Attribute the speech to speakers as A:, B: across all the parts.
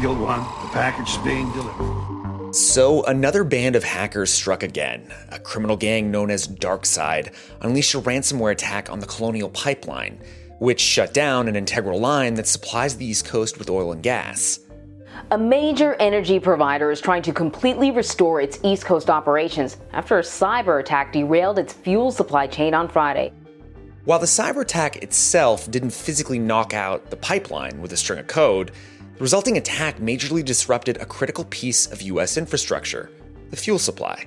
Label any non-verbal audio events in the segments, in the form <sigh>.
A: Eagle One, the package is being delivered.
B: So, another band of hackers struck again. A criminal gang known as DarkSide unleashed a ransomware attack on the Colonial Pipeline, which shut down an integral line that supplies the East Coast with oil and gas.
C: A major energy provider is trying to completely restore its East Coast operations after a cyber attack derailed its fuel supply chain on Friday.
B: While the cyber attack itself didn't physically knock out the pipeline with a string of code, the resulting attack majorly disrupted a critical piece of US infrastructure the fuel supply.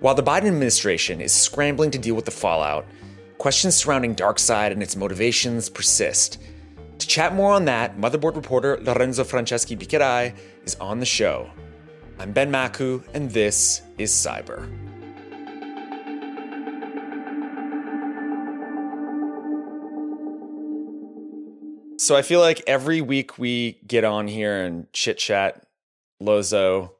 B: While the Biden administration is scrambling to deal with the fallout, questions surrounding DarkSide and its motivations persist. To chat more on that, Motherboard reporter Lorenzo Franceschi Bicchierai is on the show. I'm Ben Makuch, and this is Cyber. So I feel like every week we get on here and chit chat Lozo,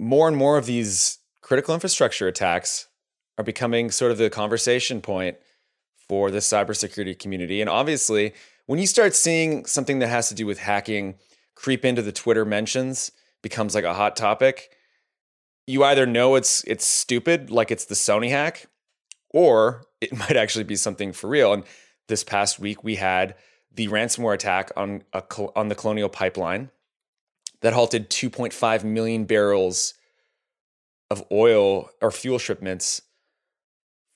B: more and more of these critical infrastructure attacks are becoming sort of the conversation point for the cybersecurity community. And obviously, when you start seeing something that has to do with hacking creep into the Twitter mentions, becomes like a hot topic, you either know it's it's stupid, like it's the Sony hack, or it <laughs> might actually be something for real. And this past week we had the ransomware attack on a, on the Colonial Pipeline that halted 2.5 million barrels of oil or fuel shipments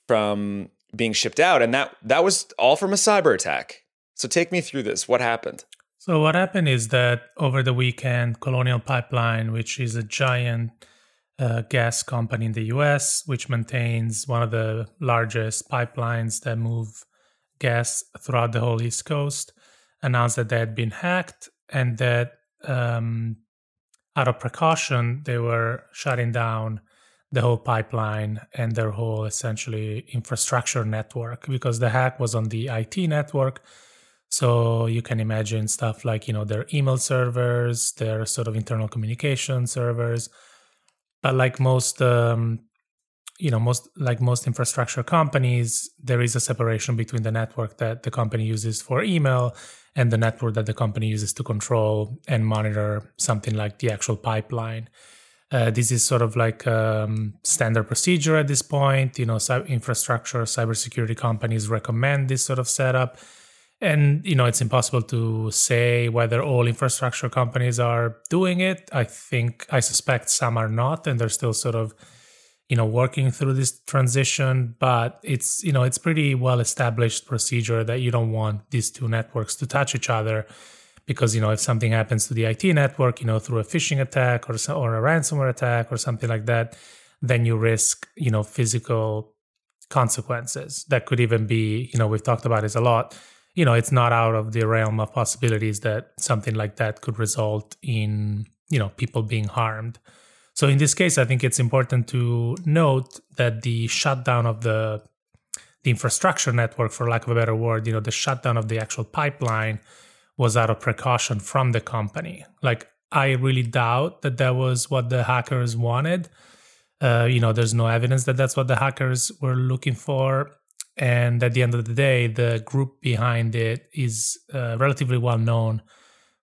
B: from being shipped out, and that that was all from a cyber attack. So take me through this. What happened?
D: So what happened is that over the weekend, Colonial Pipeline, which is a giant uh, gas company in the U.S., which maintains one of the largest pipelines that move gas throughout the whole East Coast, announced that they had been hacked and that um, out of precaution, they were shutting down the whole pipeline and their whole essentially infrastructure network because the hack was on the IT network. So you can imagine stuff like, you know, their email servers, their sort of internal communication servers. But like most um, you know most like most infrastructure companies there is a separation between the network that the company uses for email and the network that the company uses to control and monitor something like the actual pipeline. Uh, this is sort of like um, standard procedure at this point. You know cy- infrastructure cybersecurity companies recommend this sort of setup. And you know it's impossible to say whether all infrastructure companies are doing it. I think i suspect some are not and they're still sort of you know working through this transition but it's you know it's pretty well established procedure that you don't want these two networks to touch each other because you know if something happens to the IT network you know through a phishing attack or or a ransomware attack or something like that then you risk you know physical consequences that could even be you know we've talked about this a lot. You know it's not out of the realm of possibilities that something like that could result in you know people being harmed so in this case, I think it's important to note that the shutdown of the the infrastructure network, for lack of a better word, you know, the shutdown of the actual pipeline was out of precaution from the company. Like I really doubt that that was what the hackers wanted. Uh, you know, there's no evidence that that's what the hackers were looking for. And at the end of the day, the group behind it is uh, relatively well known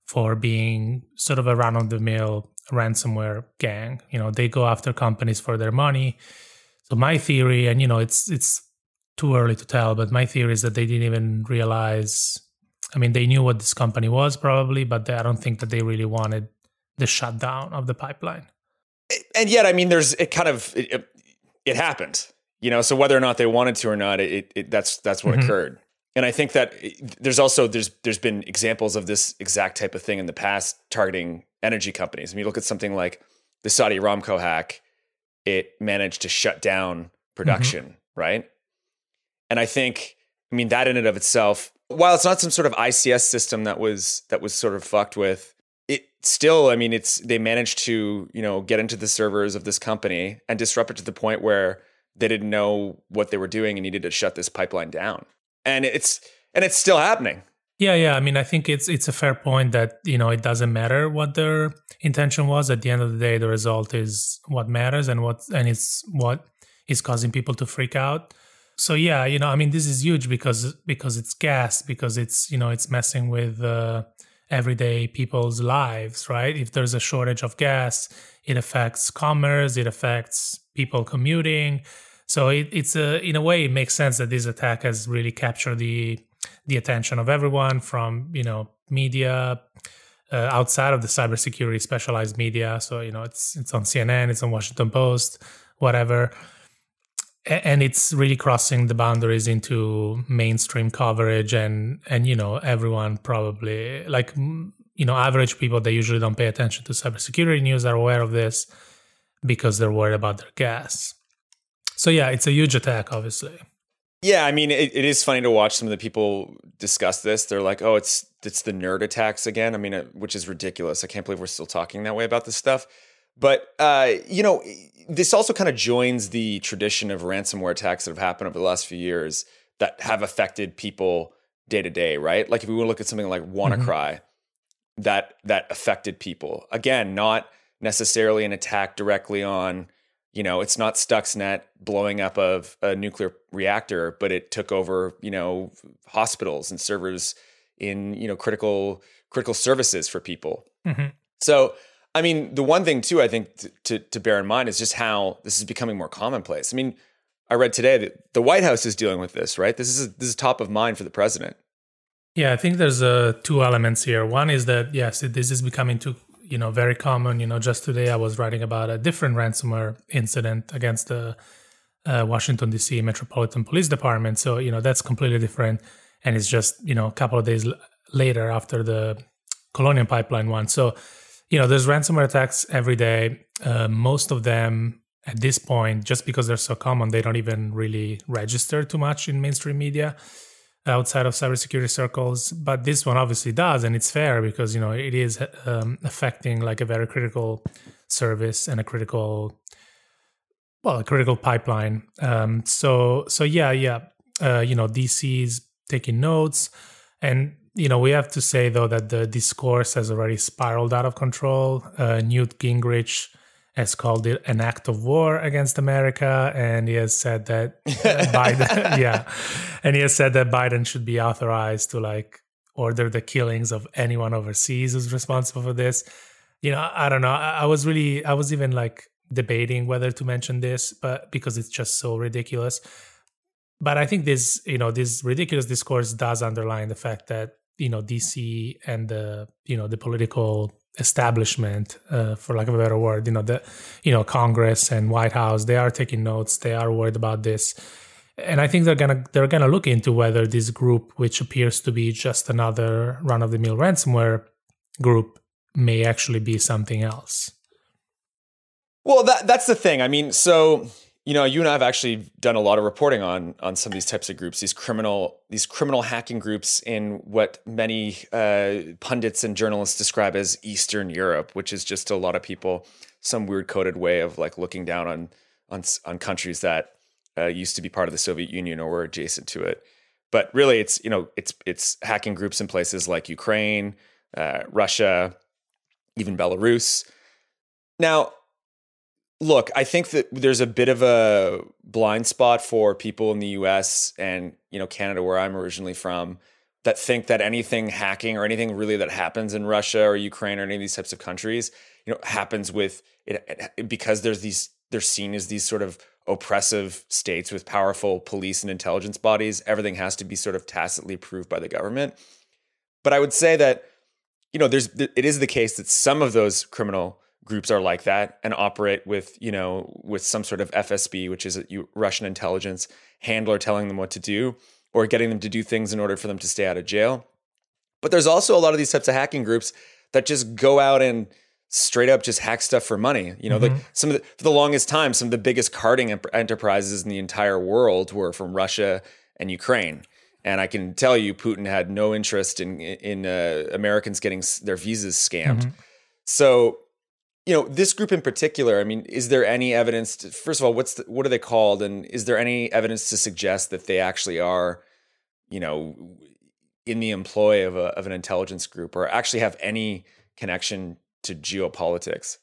D: for being sort of a run of the mill ransomware gang. You know, they go after companies for their money. So my theory, and you know, it's it's too early to tell, but my theory is that they didn't even realize. I mean, they knew what this company was probably, but they, I don't think that they really wanted the shutdown of the pipeline.
B: And yet, I mean, there's it kind of it, it happened, you know. So whether or not they wanted to or not, it, it that's that's what mm-hmm. occurred. And I think that there's also there's there's been examples of this exact type of thing in the past targeting energy companies. I mean, you look at something like the Saudi Aramco hack, it managed to shut down production, mm-hmm. right? And I think, I mean, that in and of itself, while it's not some sort of ICS system that was that was sort of fucked with, it still, I mean, it's they managed to, you know, get into the servers of this company and disrupt it to the point where they didn't know what they were doing and needed to shut this pipeline down. And it's and it's still happening.
D: Yeah, yeah. I mean, I think it's it's a fair point that you know it doesn't matter what their intention was. At the end of the day, the result is what matters, and what and it's what is causing people to freak out. so yeah, you know, I mean, this is huge because because it's gas, because it's you know it's messing with uh, everyday people's lives, right? If there's a shortage of gas, it affects commerce, it affects people commuting. So it, it's a in a way it makes sense that this attack has really captured the the attention of everyone from you know media uh, outside of the cybersecurity specialized media. So you know it's it's on CNN, it's on Washington Post, whatever. And it's really crossing the boundaries into mainstream coverage and and you know everyone probably like you know average people they usually don't pay attention to cybersecurity news are aware of this because they're worried about their gas. So yeah it's a huge attack obviously
B: yeah i mean it, it is funny to watch some of the people discuss this they're like oh it's it's the nerd attacks again i mean it, which is ridiculous i can't believe we're still talking that way about this stuff but uh, you know this also kind of joins the tradition of ransomware attacks that have happened over the last few years that have affected people day to day, right? Like if we want to look at something like WannaCry, mm-hmm. that that affected people. Again, not necessarily an attack directly on, you know, it's not Stuxnet blowing up of a nuclear reactor, but it took over, you know, hospitals and servers in, you know, critical critical services for people. Mm-hmm. So I mean, the one thing too, I think to, to, to bear in mind is just how this is becoming more commonplace. I mean, I read today that the White House is dealing with this, right? This is this is top of mind for the president.
D: Yeah, I think there's uh, two elements here. One is that yes, this is becoming too you know very common. You know, just today I was writing about a different ransomware incident against the uh, Washington D.C. Metropolitan Police Department. So you know that's completely different, and it's just you know a couple of days l- later after the Colonial Pipeline one. So you know, there's ransomware attacks every day. Uh, most of them at this point, just because they're so common, they don't even really register too much in mainstream media outside of cybersecurity circles. But this one obviously does, and it's fair because you know it is um, affecting like a very critical service and a critical, well, a critical pipeline. Um, so so yeah, yeah, uh, you know, DC is taking notes, and you know, we have to say though that the discourse has already spiraled out of control. Uh, Newt Gingrich has called it an act of war against America, and he has said that <laughs> Biden, <laughs> yeah, and he has said that Biden should be authorized to like order the killings of anyone overseas who's responsible for this. You know, I don't know. I, I was really, I was even like debating whether to mention this, but because it's just so ridiculous. But I think this, you know, this ridiculous discourse does underline the fact that you know DC and the you know the political establishment, uh, for lack of a better word, you know the you know Congress and White House, they are taking notes. They are worried about this, and I think they're gonna they're gonna look into whether this group, which appears to be just another run of the mill ransomware group, may actually be something else.
B: Well, that that's the thing. I mean, so you know, you and I have actually done a lot of reporting on on some of these types of groups, these criminal these criminal hacking groups in what many uh, pundits and journalists describe as Eastern Europe, which is just a lot of people some weird coded way of like looking down on on on countries that uh, used to be part of the Soviet Union or were adjacent to it. But really, it's you know it's it's hacking groups in places like Ukraine, uh, Russia, even Belarus. Now, look, I think that there's a bit of a blind spot for people in the US and, you know, Canada where I'm originally from that think that anything hacking or anything really that happens in Russia or Ukraine or any of these types of countries, you know, happens with it, it because there's these they're seen as these sort of oppressive states with powerful police and intelligence bodies. Everything has to be sort of tacitly approved by the government. But I would say that you know, there's it is the case that some of those criminal groups are like that and operate with you know with some sort of FSB, which is a Russian intelligence handler telling them what to do or getting them to do things in order for them to stay out of jail. But there's also a lot of these types of hacking groups that just go out and straight up just hack stuff for money. You know, mm-hmm. like some of the, for the longest time, some of the biggest carding enterprises in the entire world were from Russia and Ukraine. And I can tell you, Putin had no interest in in uh, Americans getting their visas scammed. Mm-hmm. So you know this group in particular i mean is there any evidence to, first of all what's the, what are they called? And is there any evidence to suggest that they actually are you know in the employ of, a, of an intelligence group or actually have any connection to geopolitics?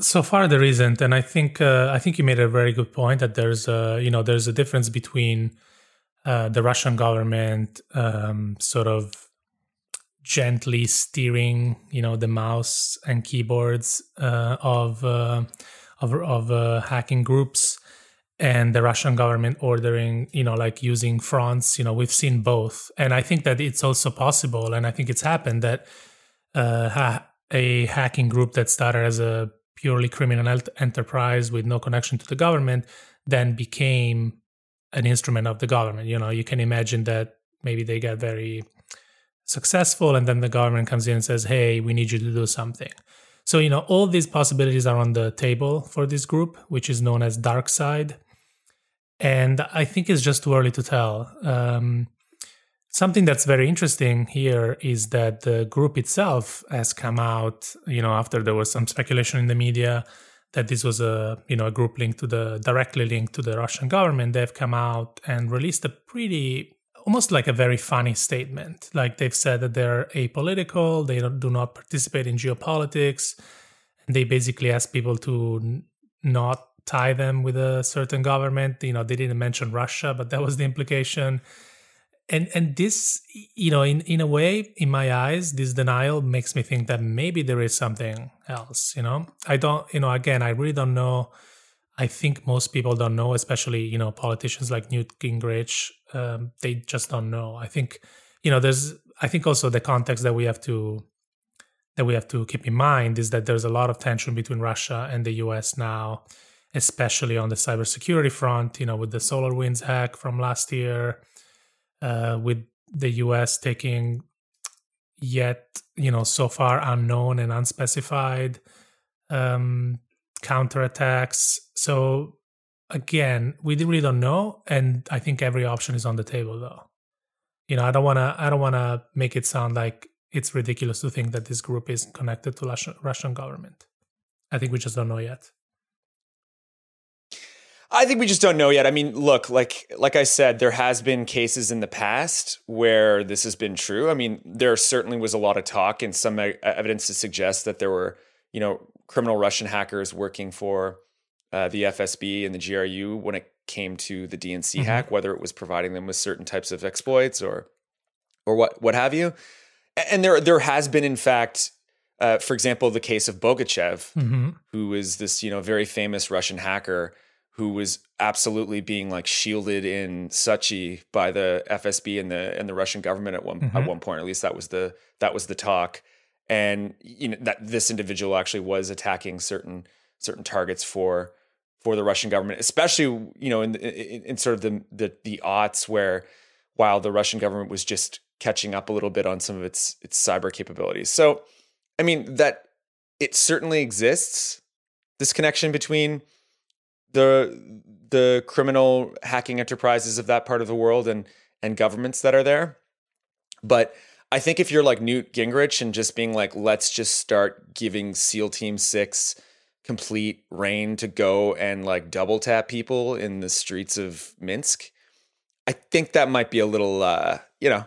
D: So far, there isn't, and I think uh, I think you made a very good point that there's a you know there's a difference between uh, the Russian government um, sort of gently steering you know the mouse and keyboards uh, of uh, of, of uh, hacking groups and the Russian government ordering, you know, like using fronts, you know, we've seen both. And I think that it's also possible, and I think it's happened that uh, ha- a hacking group that started as a purely criminal enterprise with no connection to the government then became an instrument of the government. You know, you can imagine that maybe they get very successful and then the government comes in and says, hey, we need you to do something. So, you know, all these possibilities are on the table for this group, which is known as DarkSide. And I think it's just too early to tell. Um, something that's very interesting here is that the group itself has come out, you know, after there was some speculation in the media that this was a, you know, a group linked to the directly linked to the Russian government. They've come out and released a pretty almost like a very funny statement. Like they've said that they're apolitical, they do not participate in geopolitics, and they basically ask people to n- not tie them with a certain government. You know, they didn't mention Russia, but that was the implication. And and this, you know, in in a way, in my eyes, this denial makes me think that maybe there is something else. You know, I don't. You know, again, I really don't know I think most people don't know, especially you know politicians like Newt Gingrich. Um, they just don't know. I think you know there's. I think also the context that we have to that we have to keep in mind is that there's a lot of tension between Russia and the U.S. now, especially on the cybersecurity front. You know, with the SolarWinds hack from last year, uh, with the U.S. taking yet you know so far unknown and unspecified um, counterattacks. So again, we really don't know, and I think every option is on the table, though. You know, I don't want to. I don't want to make it sound like it's ridiculous to think that this group is connected to Russian, Russian government. I think we just don't know yet.
B: I think we just don't know yet. I mean, look, like like I said, there has been cases in the past where this has been true. I mean, there certainly was a lot of talk and some evidence to suggest that there were, you know, criminal Russian hackers working for uh, the FSB and the GRU when it came to the DNC mm-hmm. hack, whether it was providing them with certain types of exploits or or what what have you. And there there has been, in fact, uh, for example, the case of Bogachev, mm-hmm. who is this you know very famous Russian hacker who was absolutely being like shielded in Sochi by the FSB and the and the Russian government at one mm-hmm. at one point. At least that was the that was the talk and you know that this individual actually was attacking certain certain targets for for the Russian government, especially you know in in, in sort of the, the the aughts where while the Russian government was just catching up a little bit on some of its its cyber capabilities. So, I mean that it certainly exists this connection between the the criminal hacking enterprises of that part of the world and and governments that are there. But I think if you're like Newt Gingrich and just being like, let's just start giving SEAL Team Six complete rein to go and like double tap people in the streets of Minsk, I think that might be a little, uh, you know.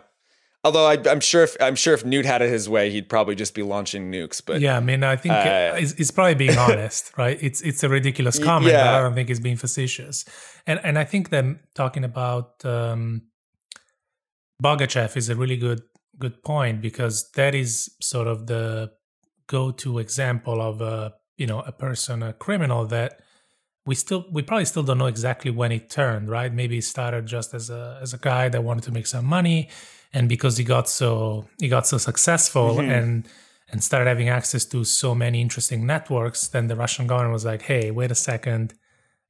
B: Although I, am sure if I'm sure if Newt had it his way, he'd probably just be launching nukes. But
D: yeah, I mean, I think uh, it's, it's, probably being honest, <laughs> right? It's it's a ridiculous comment, yeah. but I don't think it's being facetious. And and I think that talking about um, Bogachev is a really good good point because that is sort of the go-to example of a you know a person a criminal that we still we probably still don't know exactly when it turned right? Maybe he started just as a as a guy that wanted to make some money and because he got so he got so successful mm-hmm. and and started having access to so many interesting networks then the russian government was like hey wait a second.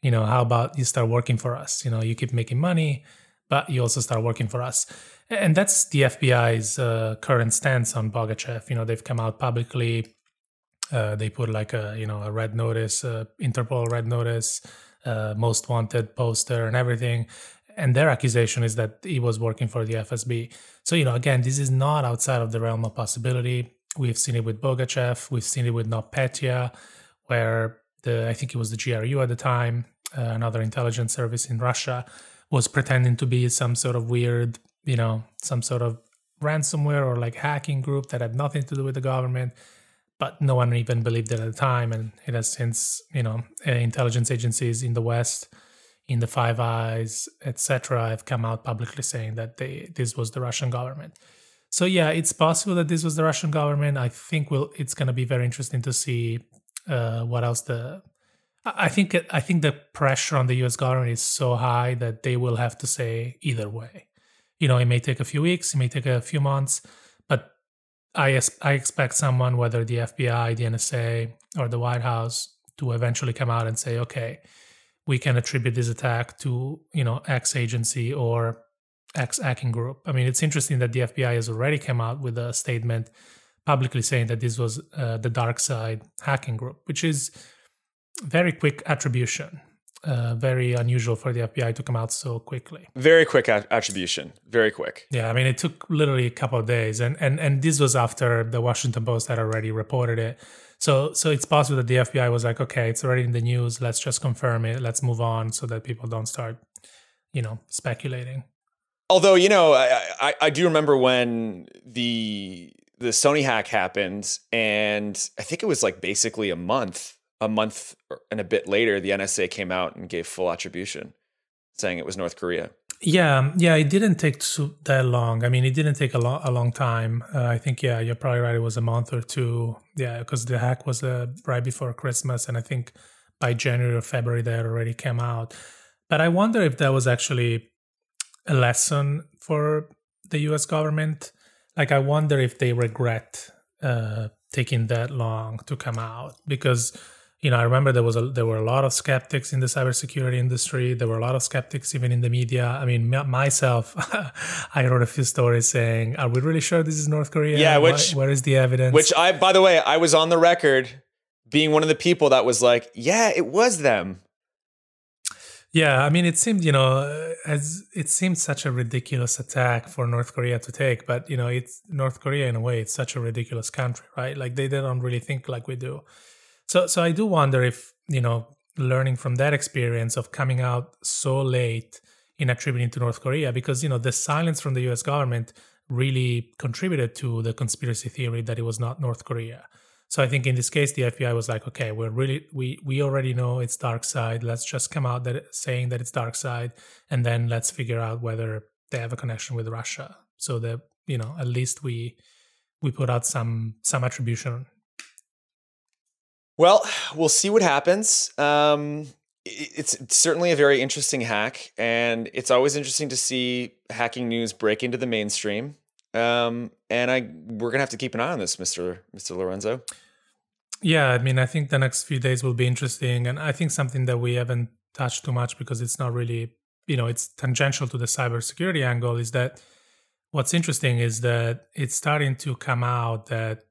D: You know how about you start working for us? You know you keep making money but you also start working for us and that's the FBI's uh, current stance on Bogachev. You know, they've come out publicly. Uh, they put like a you know a red notice, uh, Interpol red notice, uh, most wanted poster, and everything. And their accusation is that he was working for the FSB. So you know, again, this is not outside of the realm of possibility. We've seen it with Bogachev. We've seen it with NotPetya, where the I think it was the GRU at the time, uh, another intelligence service in Russia, was pretending to be some sort of weird you know, some sort of ransomware or like hacking group that had nothing to do with the government. but no one even believed it at the time, and it has since you know uh, intelligence agencies in the West, in the Five Eyes, etc., have come out publicly saying that they this was the Russian government. So yeah, it's possible that this was the Russian government. I think will it's going to be very interesting to see uh, what else the. I think I think the pressure on the U.S. government is so high that they will have to say either way. You know, it may take a few weeks, it may take a few months, but I I expect someone, whether the FBI, the NSA, or the White House, to eventually come out and say, okay, we can attribute this attack to you know X agency or X hacking group. I mean, it's interesting that the FBI has already come out with a statement publicly saying that this was uh, the DarkSide hacking group, which is very quick attribution. Uh, very unusual for the FBI to come out so quickly.
B: Very quick a- attribution. Very quick.
D: Yeah, I mean, it took literally a couple of days, and and and this was after the Washington Post had already reported it. So so it's possible that the FBI was like, okay, it's already in the news. Let's just confirm it. Let's move on so that people don't start, you know, speculating.
B: Although you know, I, I, I do remember when the the Sony hack happened, and I think it was like basically a month, a month and a bit later, the NSA came out and gave full attribution, saying it was North Korea.
D: Yeah, yeah, it didn't take too, that long. I mean, it didn't take a, lo- a long time. Uh, I think, yeah, you're probably right. It was a month or two. Yeah, because the hack was uh, right before Christmas, and I think by January or February that already came out. But I wonder if that was actually a lesson for the U.S. government. Like, I wonder if they regret uh, taking that long to come out because you know, I remember there was a there were a lot of skeptics in the cybersecurity industry. There were a lot of skeptics even in the media. I mean, m- myself, <laughs> I wrote a few stories saying, "Are we really sure this is North Korea?
B: Yeah, which
D: where is the evidence?"
B: Which I, by the way, I was on the record being one of the people that was like, "Yeah, it was them."
D: Yeah, I mean, it seemed, you know, as it seemed such a ridiculous attack for North Korea to take, but you know, it's North Korea in a way. It's such a ridiculous country, right? Like they, they don't really think like we do. So, so I do wonder if you know, learning from that experience of coming out so late in attributing to North Korea, because you know, the silence from the U.S. government really contributed to the conspiracy theory that it was not North Korea. So I think in this case, the FBI was like, okay, we're really we we already know it's dark side. Let's just come out that saying that it's dark side, and then let's figure out whether they have a connection with Russia. So that you know, at least we we put out some some attribution.
B: Well, we'll see what happens. Um, it's, certainly a very interesting hack, and it's always interesting to see hacking news break into the mainstream. Um, and I we're gonna have to keep an eye on this, Mister Mister Lorenzo.
D: Yeah, I mean, I think the next few days will be interesting, and I think something that we haven't touched too much because it's not really, you know, it's tangential to the cybersecurity angle. Is that what's interesting is that it's starting to come out that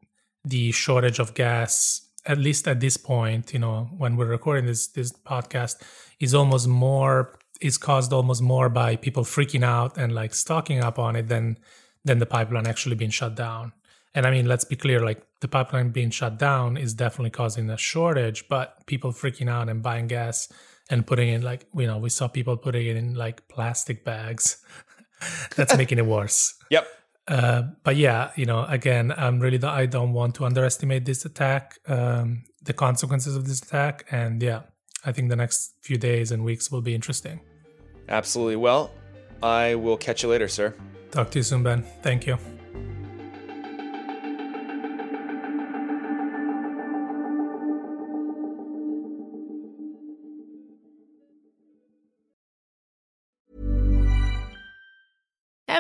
D: the shortage of gas, at least at this point, you know, when we're recording this this podcast, is almost more is caused almost more by people freaking out and like stocking up on it than than the pipeline actually being shut down. And I mean, let's be clear, like the pipeline being shut down is definitely causing a shortage, but people freaking out and buying gas and putting in like, you know, we saw people putting it in like plastic bags. <laughs> That's making it worse.
B: Yep.
D: Uh, but yeah, you know, again, I'm really, I don't want to underestimate this attack, um, the consequences of this attack. And yeah, I think the next few days and weeks will be interesting.
B: Absolutely. Well, I will catch you later, sir.
D: Talk to you soon, Ben. Thank you.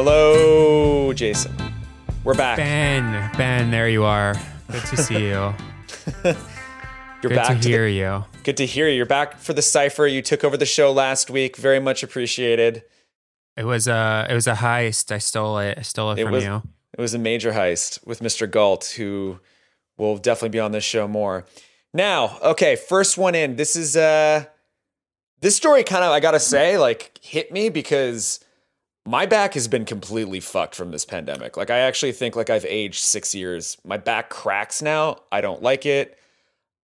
B: Hello, Jason. We're back.
E: Ben, Ben, there you are. Good to see you. <laughs>
B: You're
E: Good
B: back
E: to hear
B: the,
E: you.
B: Good to hear you. You're back for the cipher. You took over the show last week. Very much appreciated.
E: It was a it was a heist. I stole it. I stole it,
B: It
E: from
B: was
E: you.
B: it was a major heist with Mr. Gault, who will definitely be on this show more. Now, okay, first one in. This is uh this story kind of I gotta say, like, hit me because my back has been completely fucked from this pandemic. Like I actually think like I've aged six years. My back cracks now. I don't like it.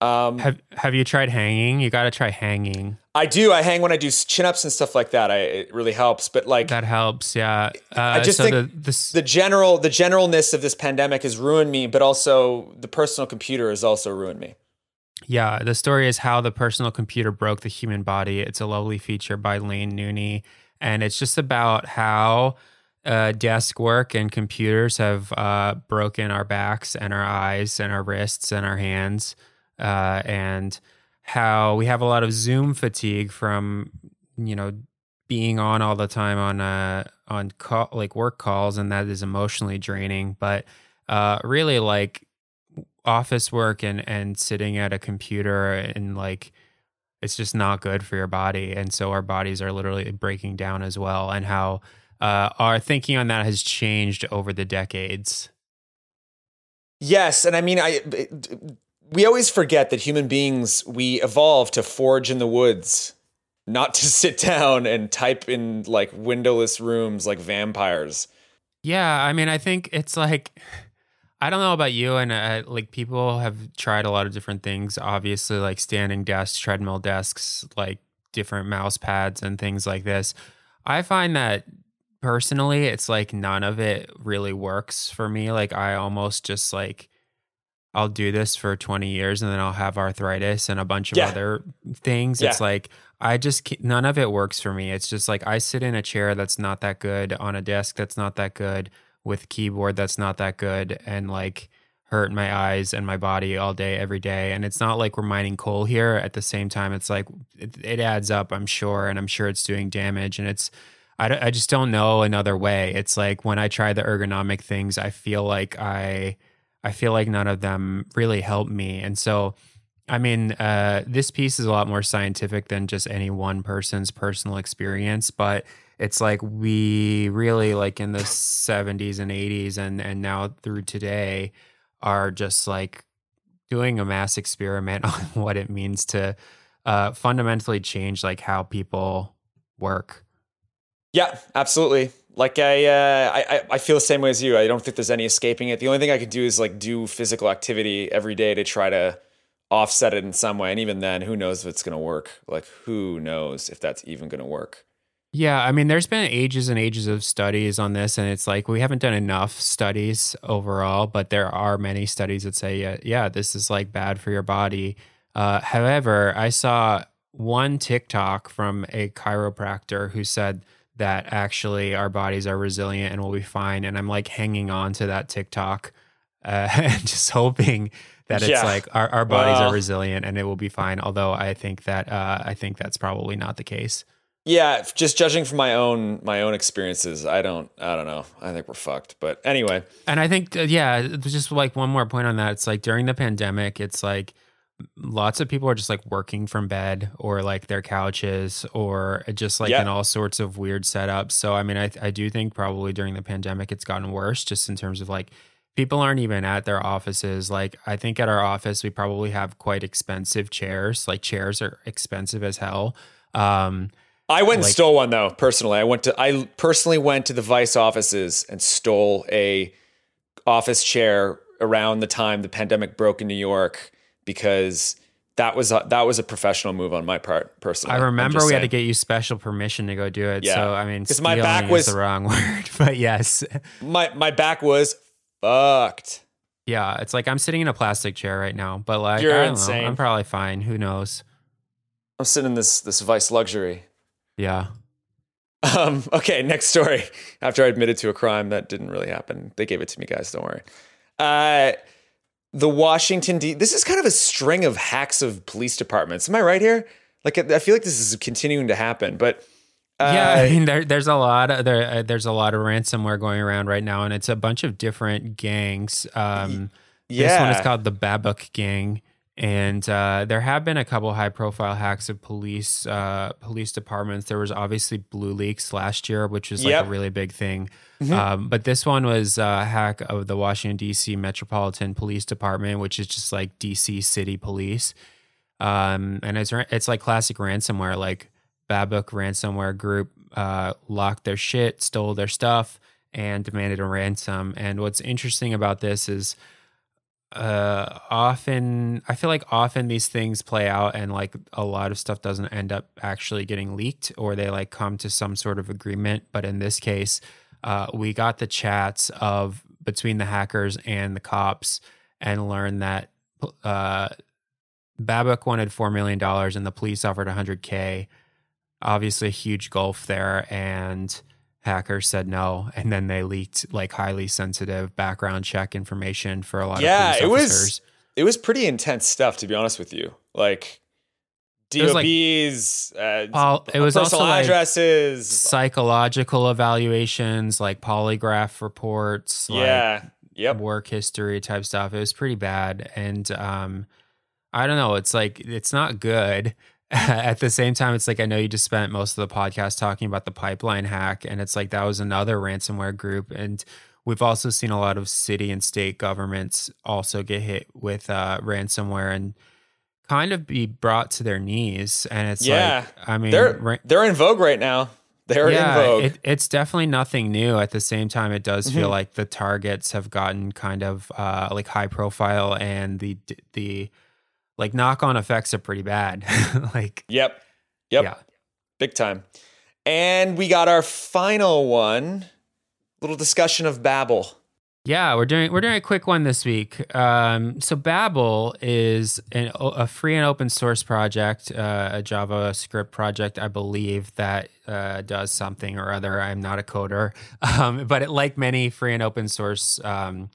B: Um
E: Have Have you tried hanging? You got to try hanging.
B: I do. I hang when I do chin ups and stuff like that. I, it really helps. But like
E: That helps. Yeah. Uh,
B: I just
E: so
B: think
E: the, this,
B: the general the generalness of this pandemic has ruined me, but also the personal computer has also ruined me.
E: Yeah, the story is how the personal computer broke the human body. It's a lovely feature by Laine Nooney, and it's just about how uh, desk work and computers have uh, broken our backs and our eyes and our wrists and our hands, uh, and how we have a lot of Zoom fatigue from you know being on all the time on uh on call, like work calls, and that is emotionally draining. But uh, really, like office work and and sitting at a computer and like it's just not good for your body and so our bodies are literally breaking down as well and how uh, our thinking on that has changed over the decades
B: Yes, and I mean, I we always forget that human beings we evolved to forge in the woods, not to <laughs> sit down and type in like windowless rooms like vampires.
E: yeah i mean i think it's like i don't know about you and uh, like people have tried a lot of different things obviously like standing desks treadmill desks like different mouse pads and things like this i find that personally it's like none of it really works for me like i almost just like i'll do this for 20 years and then i'll have arthritis and a bunch of
B: Yeah.
E: other things
B: Yeah.
E: it's like i just none of it works for me it's just like i sit in a chair that's not that good on a desk that's not that good with keyboard that's not that good and like hurt my eyes and my body all day every day. And it's not like we're mining coal here. At the same time it's like it, it adds up i'm sure and i'm sure it's doing damage. And it's I, I just don't know another way. It's like when i try the ergonomic things i feel like i i feel like none of them really help me. And so i mean uh, this piece is a lot more scientific than just any one person's personal experience but it's like we really like in the 70s and 80s and and now through today are just like doing a mass experiment <laughs> on what it means to uh, fundamentally change like how people work.
B: Yeah, absolutely. Like I, uh, I, I- feel the same way as you. I don't think there's any escaping it. The only thing I could do is like do physical activity every day to try to offset it in some way. And even then, who knows if it's going to work? Like, who knows if that's even going to work?
E: Yeah, I mean, there's been ages and ages of studies on this, and it's like we haven't done enough studies overall, but there are many studies that say, yeah, yeah this is like bad for your body. Uh, however, I saw one TikTok from a chiropractor who said that actually our bodies are resilient and we'll be fine. And I'm like hanging on to that TikTok uh, <laughs> and just hoping that it's
B: Yeah.
E: like our, our bodies are resilient and it will be fine. Although I think that uh, I think that's probably not the case.
B: Yeah, just judging from my own my own experiences, I don't I don't know. I think we're fucked. But anyway,
E: And I think, uh, yeah, just like one more point on that. It's like during the pandemic, it's like lots of people are just like working from bed or like their couches or just like
B: Yeah.
E: in all sorts of weird setups. So, I mean, I, I do think probably during the pandemic, it's gotten worse just in terms of like people aren't even at their offices. Like, I think at our office, we probably have quite expensive chairs. Like, chairs are expensive as hell. Um,
B: I went and stole one though. Personally, I went to I personally went to the Vice offices and stole a office chair around the time the pandemic broke in New York because that was a, that was a professional move on my part. Personally,
E: I remember we had to get you special permission to go do it.
B: Yeah.
E: So, I mean,
B: 'Cause my back was-
E: the wrong <laughs> word, but yes.
B: my my back was fucked.
E: Yeah, it's like I'm sitting in a plastic chair right now, but like
B: You're
E: I don't
B: insane.
E: know, I'm probably fine. Who knows?
B: I'm sitting in this this Vice luxury.
E: Yeah.
B: Um, okay, next story. After I admitted to a crime that didn't really happen, they gave it to me, guys. Don't worry. Uh, the Washington D. This is kind of a string of hacks of police departments. Am I right here? Like, I feel like this is continuing to happen. But
E: yeah,
B: Uh,
E: I mean, there, there's a lot of there, uh, there's a lot of ransomware going around right now, and it's a bunch of different gangs. Um, This one is called the Babuk Gang, and uh, there have been a couple high profile hacks of police uh, police departments. There was obviously Blue Leaks last year, which was like
B: Yep.
E: a really big thing.
B: Mhm.
E: Um, but this one was a hack of the Washington D.C. Metropolitan Police Department, which is just like D.C. City Police. Um, and it's it's like classic ransomware, like Babuk ransomware group uh, locked their shit, stole their stuff, and demanded a ransom. And what's interesting about this is uh often i feel like often these things play out and like a lot of stuff doesn't end up actually getting leaked or they like come to some sort of agreement. But in this case uh we got the chats of between the hackers and the cops and learned that uh babuk wanted 4 million dollars and the police offered 100k obviously a huge gulf there. And hackers said no and then they leaked like highly sensitive background check information for a lot
B: yeah,
E: of police
B: it was it was pretty intense stuff to be honest with you. Like
E: was like-
B: DOBs, uh,
E: Paul, it was
B: personal
E: also like
B: addresses.
E: psychological evaluations like polygraph reports like
B: yeah, yep.
E: work history type stuff it was pretty bad and um i don't know it's like it's not good <laughs> at the same time it's like i know you just spent most of the podcast talking about the pipeline hack and it's like that was another ransomware group and we've also seen a lot of city and state governments also get hit with uh ransomware and kind of be brought to their knees and it's
B: Yeah.
E: like i mean
B: They're
E: ra-
B: they're in vogue right now. They're in vogue.
E: it, it's definitely nothing new. At the same time, it does feel
B: Mhm.
E: like the targets have gotten kind of uh, like high profile, and the the like knock on effects are pretty bad. <laughs> like,
B: Yep. Yep.
E: yeah,
B: Big time. And we got our final one. Little discussion of Babel.
E: yeah, we're doing we're doing a quick one this week. Um, so Babel is an, a free and open source project, uh, a JavaScript project, I believe that uh, does something or other. I'm not a coder, <laughs> um, but it, like many free and open source. Um,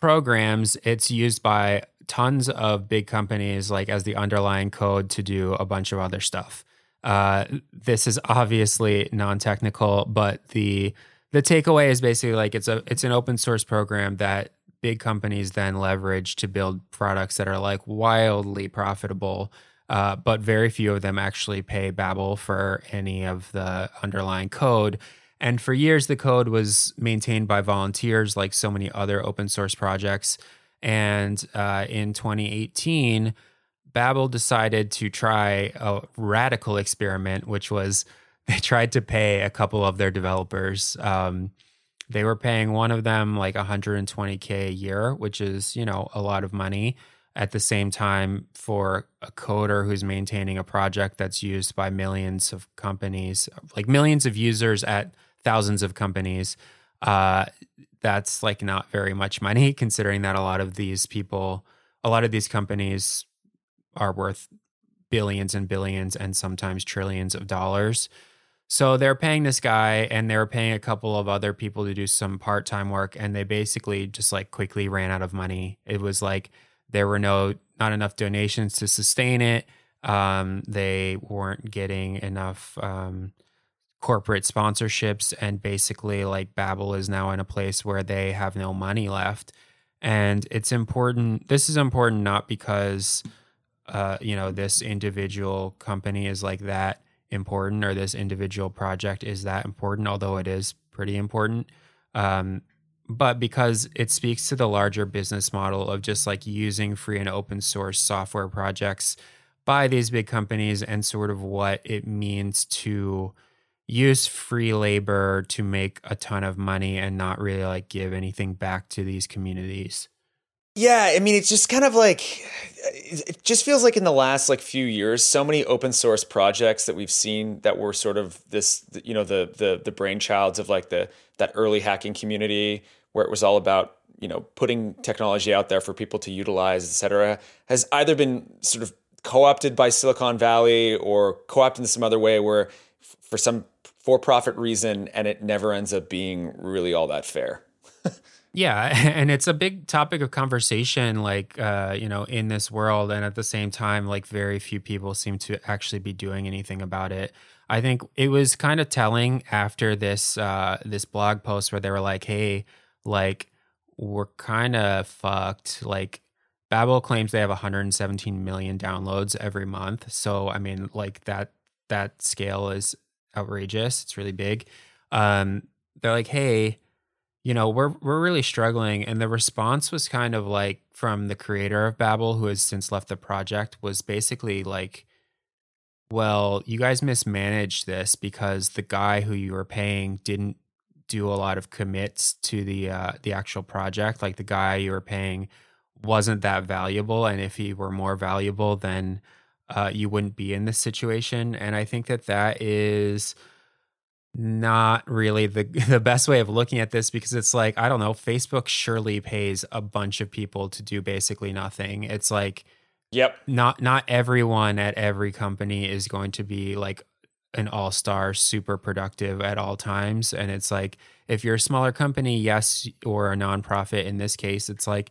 E: programs, it's used by tons of big companies, like as the underlying code to do a bunch of other stuff. Uh, this is obviously non-technical, but the the takeaway is basically like it's a it's an open source program that big companies then leverage to build products that are like wildly profitable. Uh, but very few of them actually pay Babel for any of the underlying code. And for years, the code was maintained by volunteers, like so many other open source projects. And uh, in 2018, Babel decided to try a radical experiment, which was <laughs> they tried to pay a couple of their developers. Um, they were paying one of them like 120k a year, which is you know a lot of money. At the same time, for a coder who's maintaining a project that's used by millions of companies, like millions of users at thousands of companies, uh, that's like not very much money <laughs> considering that a lot of these people, a lot of these companies are worth billions and billions and sometimes trillions of dollars. So they're paying this guy and they were paying a couple of other people to do some part time work. And they basically just like quickly ran out of money. It was like there were no, not enough donations to sustain it. Um, they weren't getting enough um, corporate sponsorships. And basically, like Babel is now in a place where they have no money left. And it's important. This is important not because, uh, you know, this individual company is like that important or this individual project is that important, although it is pretty important. Um, but because it speaks to the larger business model of just like using free and open source software projects by these big companies and sort of what it means to use free labor to make a ton of money and not really like give anything back to these communities.
B: Yeah, I mean, it's just kind of like it just feels like in the last like few years, so many open source projects that we've seen that were sort of this, you know, the the the brainchilds of like the that early hacking community where it was all about you know putting technology out there for people to utilize, et cetera, has either been sort of co-opted by Silicon Valley or co-opted in some other way where for some for-profit reason, and it never ends up being really all that fair. <laughs>
E: Yeah, <laughs> and it's a big topic of conversation, like uh, you know, in this world, and at the same time, like very few people seem to actually be doing anything about it. I think it was kind of telling after this uh, this blog post where they were like, "Hey, like we're kind of fucked." Like Babel claims they have 117 million downloads every month, so I mean, like that that scale is outrageous. It's really big. Um, they're like, "Hey." you know, we're we're really struggling. And the response was kind of like from the creator of Babel, who has since left the project, was basically like, well, you guys mismanaged this because the guy who you were paying didn't do a lot of commits to the uh, the actual project. Like the guy you were paying wasn't that valuable, and if he were more valuable, then uh, you wouldn't be in this situation. And I think that that is not really the <laughs> the best way of looking at this because it's like I don't know Facebook surely pays a bunch of people to do basically nothing. It's like
B: Yep.
E: Not not everyone at every company is going to be like an all-star super productive at all times and it's like if you're a smaller company, yes, or a nonprofit in this case, it's like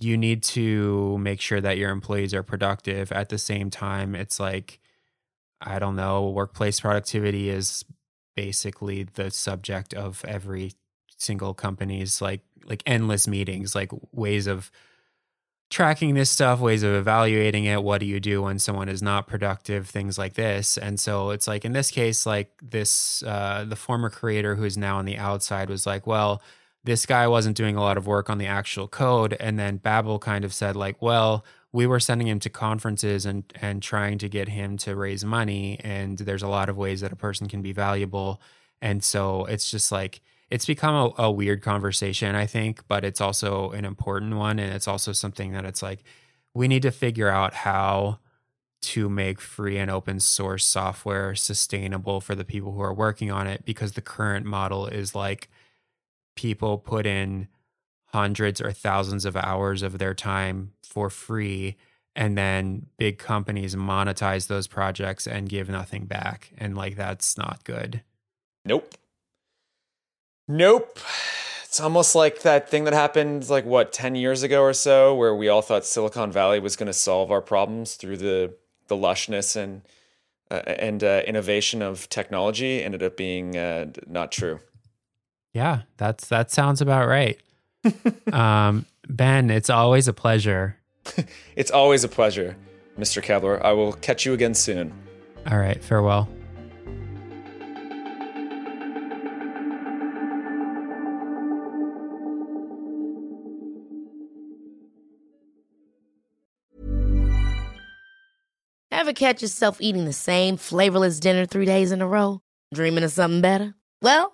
E: you need to make sure that your employees are productive. At the same time, it's like I don't know, workplace productivity is basically the subject of every single company's like like endless meetings, like ways of tracking this stuff, ways of evaluating it. What do you do when someone is not productive? Things like this. And so it's like in this case, like this, uh, the former creator who's now on the outside was like, well, this guy wasn't doing a lot of work on the actual code. And then Babel kind of said, like, well, we were sending him to conferences and and trying to get him to raise money. And there's a lot of ways that a person can be valuable. And so it's just like it's become a, a, weird conversation i think but it's also an important one. And it's also something that it's like we need to figure out how to make free and open source software sustainable for the people who are working on it because the current model is like people put in hundreds or thousands of hours of their time for free and then big companies monetize those projects and give nothing back and like that's not good.
B: Nope. Nope. It's almost like that thing that happened like what 10 years ago or so where we all thought silicon valley was going to solve our problems through the the lushness and uh, and uh, innovation of technology ended up being uh, not true
E: yeah that's that sounds about right <laughs> um, ben, it's always a pleasure. <laughs>
B: it's always a pleasure, Mr. Koebler. I will catch you again soon.
E: All right, farewell.
F: Ever catch yourself eating the same flavorless dinner three days in a row? Dreaming of something better? Well,